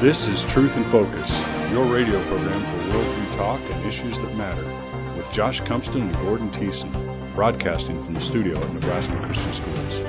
This is Truth in Focus, your radio program for worldview talk and issues that matter, with Josh Cumpston and Gordon Thiessen, broadcasting from the studio at Nebraska Christian Schools.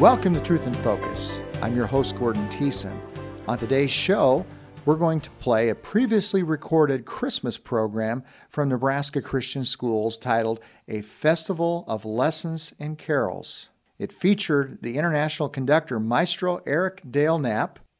Welcome to Truth in Focus. I'm your host, Gordon Thiessen. On today's show, we're going to play a previously recorded Christmas program from Nebraska Christian Schools titled A Festival of Lessons and Carols. It featured the international conductor Maestro Eric Dale Knapp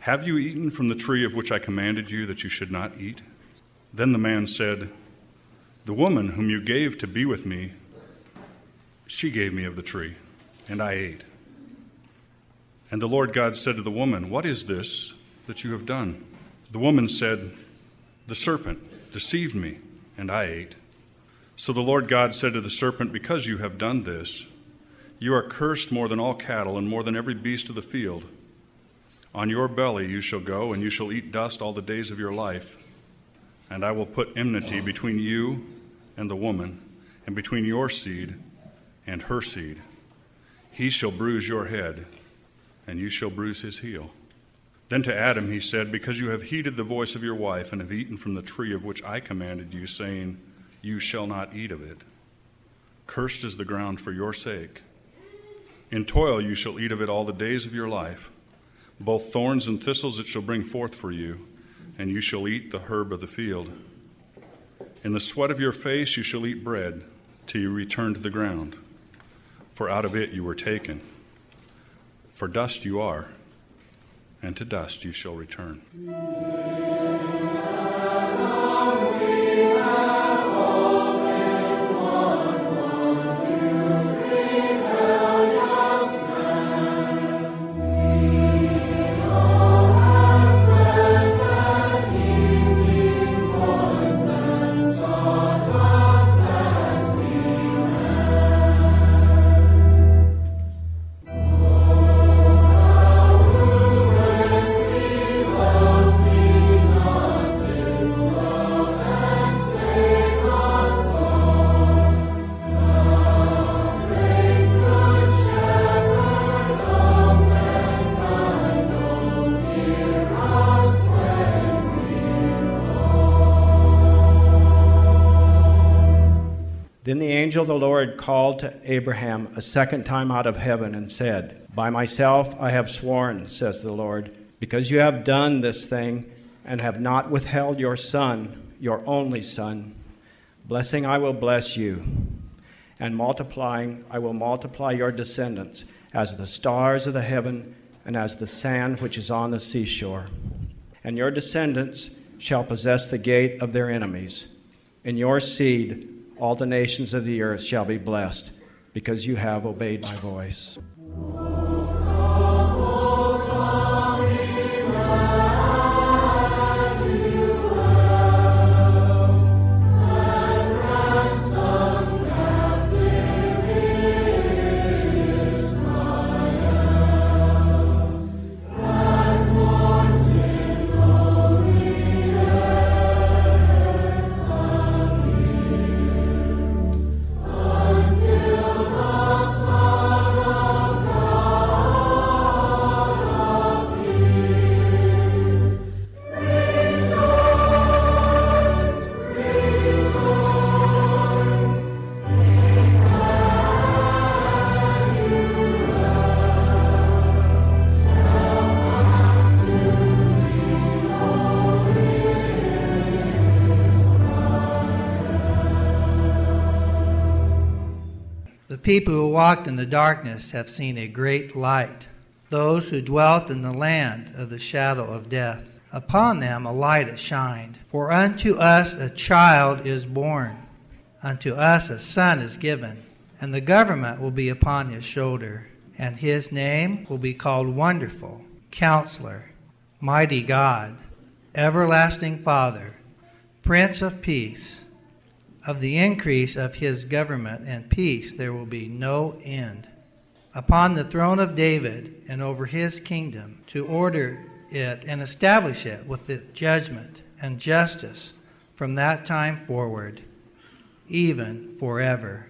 Have you eaten from the tree of which I commanded you that you should not eat? Then the man said, The woman whom you gave to be with me, she gave me of the tree, and I ate. And the Lord God said to the woman, What is this that you have done? The woman said, The serpent deceived me, and I ate. So the Lord God said to the serpent, Because you have done this, you are cursed more than all cattle and more than every beast of the field. On your belly you shall go, and you shall eat dust all the days of your life. And I will put enmity between you and the woman, and between your seed and her seed. He shall bruise your head, and you shall bruise his heel. Then to Adam he said, Because you have heeded the voice of your wife, and have eaten from the tree of which I commanded you, saying, You shall not eat of it. Cursed is the ground for your sake. In toil you shall eat of it all the days of your life. Both thorns and thistles it shall bring forth for you, and you shall eat the herb of the field. In the sweat of your face you shall eat bread, till you return to the ground, for out of it you were taken. For dust you are, and to dust you shall return. Angel of the Lord called to Abraham a second time out of heaven and said, By myself I have sworn, says the Lord, because you have done this thing and have not withheld your son, your only son. Blessing I will bless you, and multiplying I will multiply your descendants as the stars of the heaven and as the sand which is on the seashore. And your descendants shall possess the gate of their enemies. In your seed, all the nations of the earth shall be blessed because you have obeyed my voice. People who walked in the darkness have seen a great light. Those who dwelt in the land of the shadow of death, upon them a light has shined. For unto us a child is born, unto us a son is given, and the government will be upon his shoulder, and his name will be called Wonderful, Counselor, Mighty God, everlasting Father, Prince of Peace, of the increase of his government and peace there will be no end. Upon the throne of David and over his kingdom, to order it and establish it with the judgment and justice from that time forward, even forever.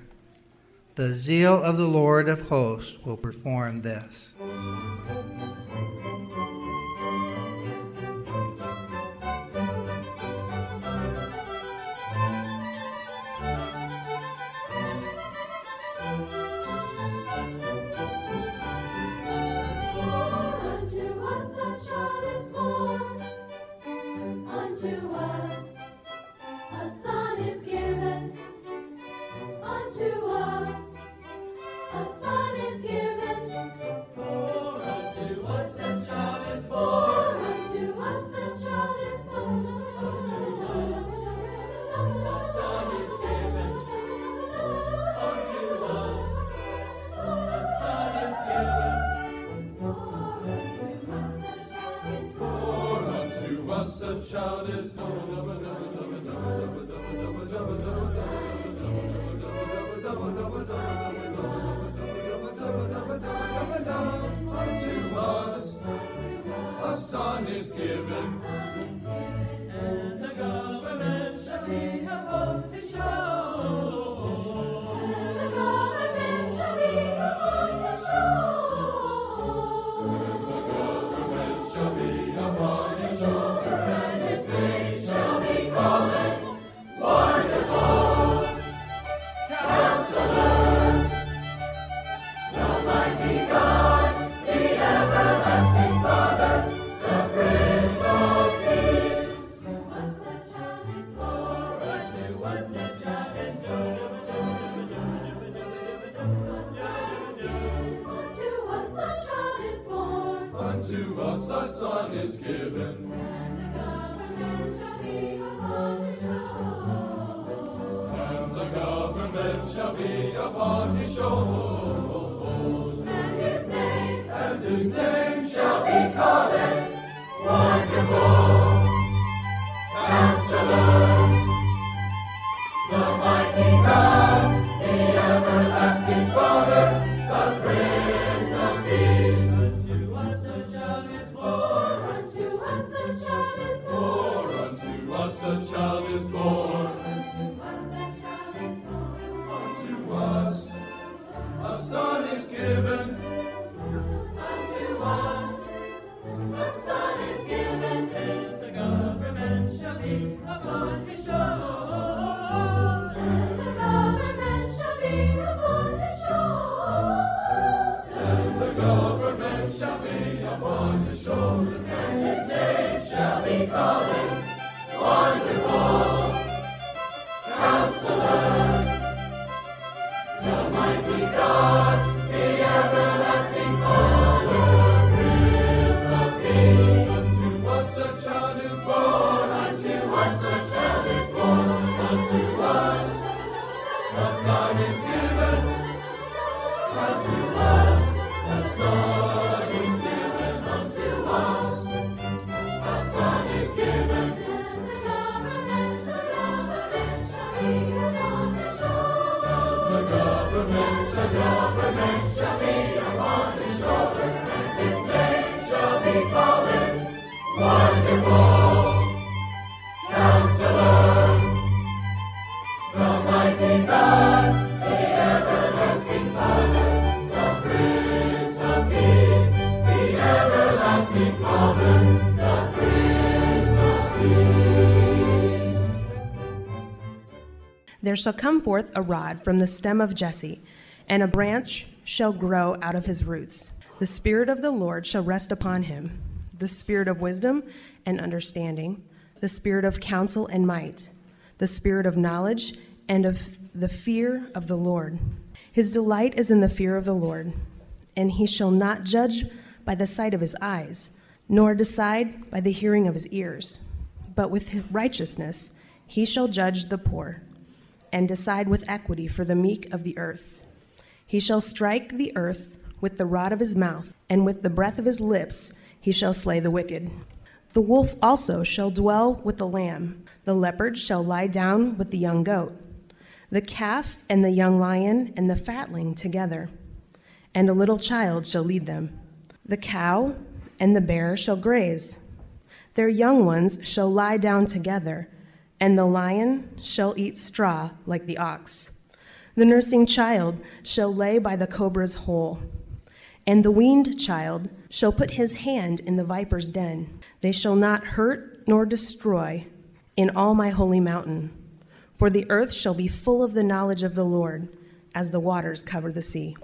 The zeal of the Lord of hosts will perform this. The child is gone. to us a son is given. And the government shall be upon his shoulder. And the government shall be upon his shoulder. government, shall be upon his shoulder, and his name shall be called Wonderful Counselor, the Mighty God, the Everlasting Father. There shall come forth a rod from the stem of Jesse, and a branch shall grow out of his roots. The Spirit of the Lord shall rest upon him the Spirit of wisdom and understanding, the Spirit of counsel and might, the Spirit of knowledge and of the fear of the Lord. His delight is in the fear of the Lord, and he shall not judge by the sight of his eyes, nor decide by the hearing of his ears, but with righteousness he shall judge the poor and decide with equity for the meek of the earth. He shall strike the earth with the rod of his mouth, and with the breath of his lips he shall slay the wicked. The wolf also shall dwell with the lamb, the leopard shall lie down with the young goat, the calf and the young lion and the fatling together, and a little child shall lead them. The cow and the bear shall graze, their young ones shall lie down together, and the lion shall eat straw like the ox. The nursing child shall lay by the cobra's hole, and the weaned child shall put his hand in the viper's den. They shall not hurt nor destroy in all my holy mountain, for the earth shall be full of the knowledge of the Lord as the waters cover the sea.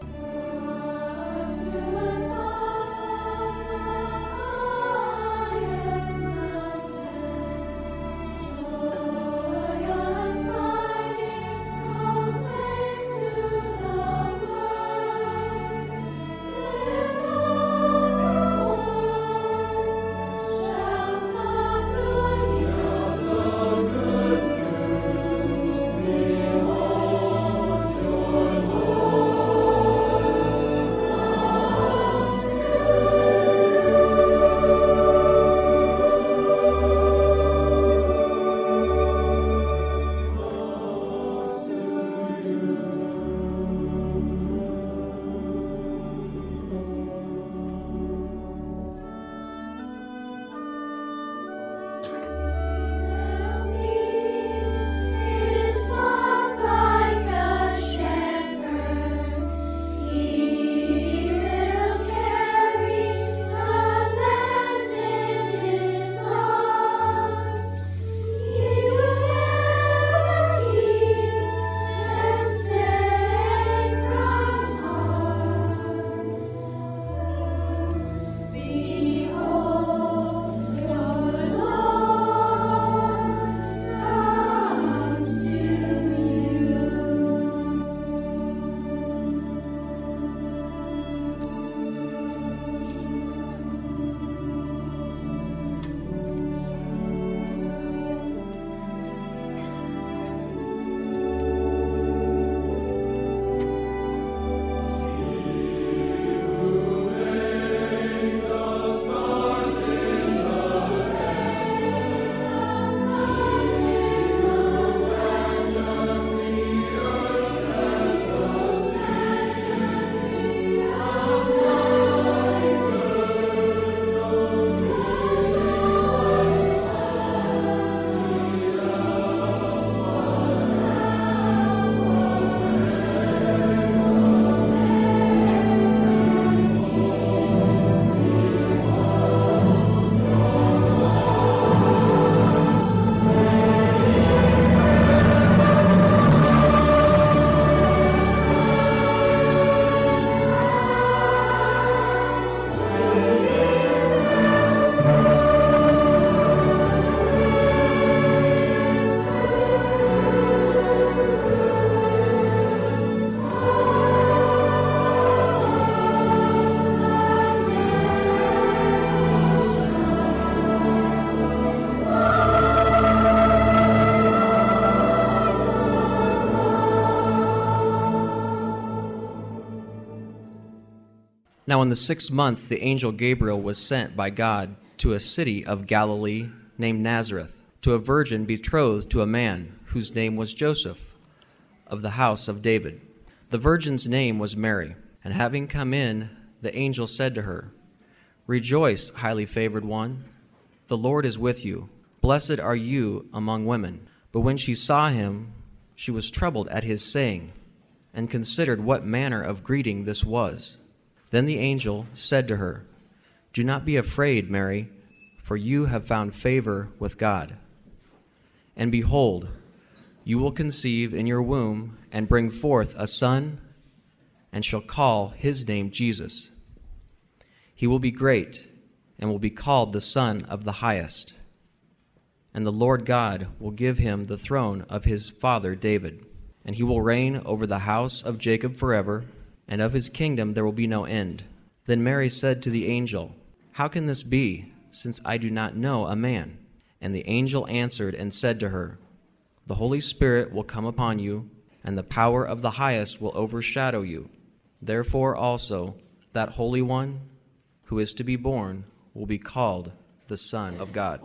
Now, in the sixth month, the angel Gabriel was sent by God to a city of Galilee named Nazareth, to a virgin betrothed to a man whose name was Joseph, of the house of David. The virgin's name was Mary, and having come in, the angel said to her, Rejoice, highly favored one, the Lord is with you. Blessed are you among women. But when she saw him, she was troubled at his saying, and considered what manner of greeting this was. Then the angel said to her, Do not be afraid, Mary, for you have found favor with God. And behold, you will conceive in your womb and bring forth a son, and shall call his name Jesus. He will be great and will be called the Son of the Highest. And the Lord God will give him the throne of his father David, and he will reign over the house of Jacob forever and of his kingdom there will be no end. Then Mary said to the angel, How can this be, since I do not know a man? And the angel answered and said to her, The Holy Spirit will come upon you, and the power of the highest will overshadow you. Therefore also, that Holy One who is to be born will be called the Son of God.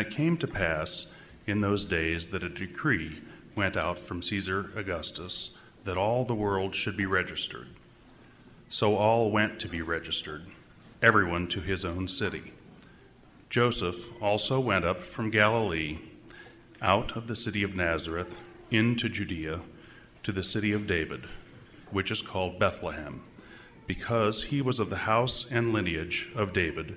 And it came to pass in those days that a decree went out from Caesar Augustus that all the world should be registered. So all went to be registered, everyone to his own city. Joseph also went up from Galilee, out of the city of Nazareth, into Judea, to the city of David, which is called Bethlehem, because he was of the house and lineage of David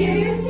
hear your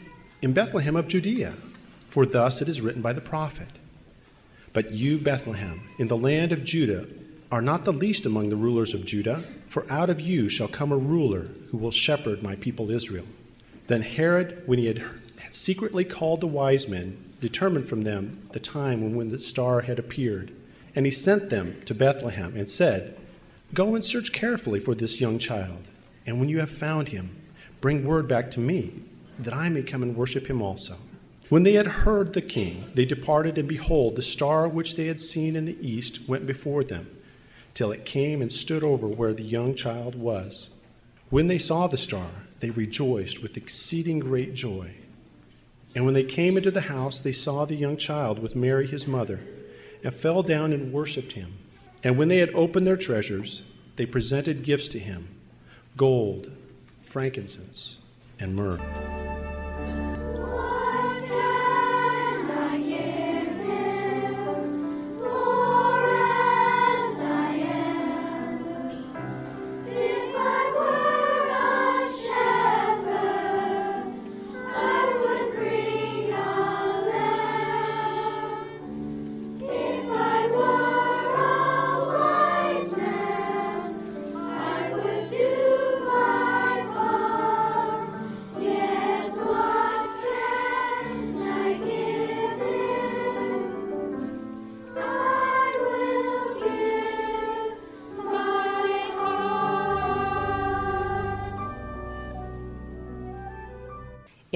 In Bethlehem of Judea, for thus it is written by the prophet. But you, Bethlehem, in the land of Judah, are not the least among the rulers of Judah, for out of you shall come a ruler who will shepherd my people Israel. Then Herod, when he had secretly called the wise men, determined from them the time when the star had appeared. And he sent them to Bethlehem and said, Go and search carefully for this young child, and when you have found him, bring word back to me, that I may come and worship him also. When they had heard the king, they departed, and behold, the star which they had seen in the east went before them, till it came and stood over where the young child was. When they saw the star, they rejoiced with exceeding great joy. And when they came into the house, they saw the young child with Mary his mother, and fell down and worshipped him. And when they had opened their treasures, they presented gifts to him gold, frankincense, and myrrh.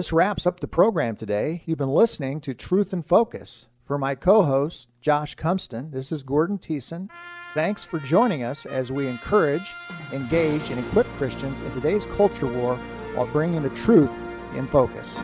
This wraps up the program today. You've been listening to Truth in Focus. For my co host, Josh Cumpston, this is Gordon Thiessen. Thanks for joining us as we encourage, engage, and equip Christians in today's culture war while bringing the truth in focus.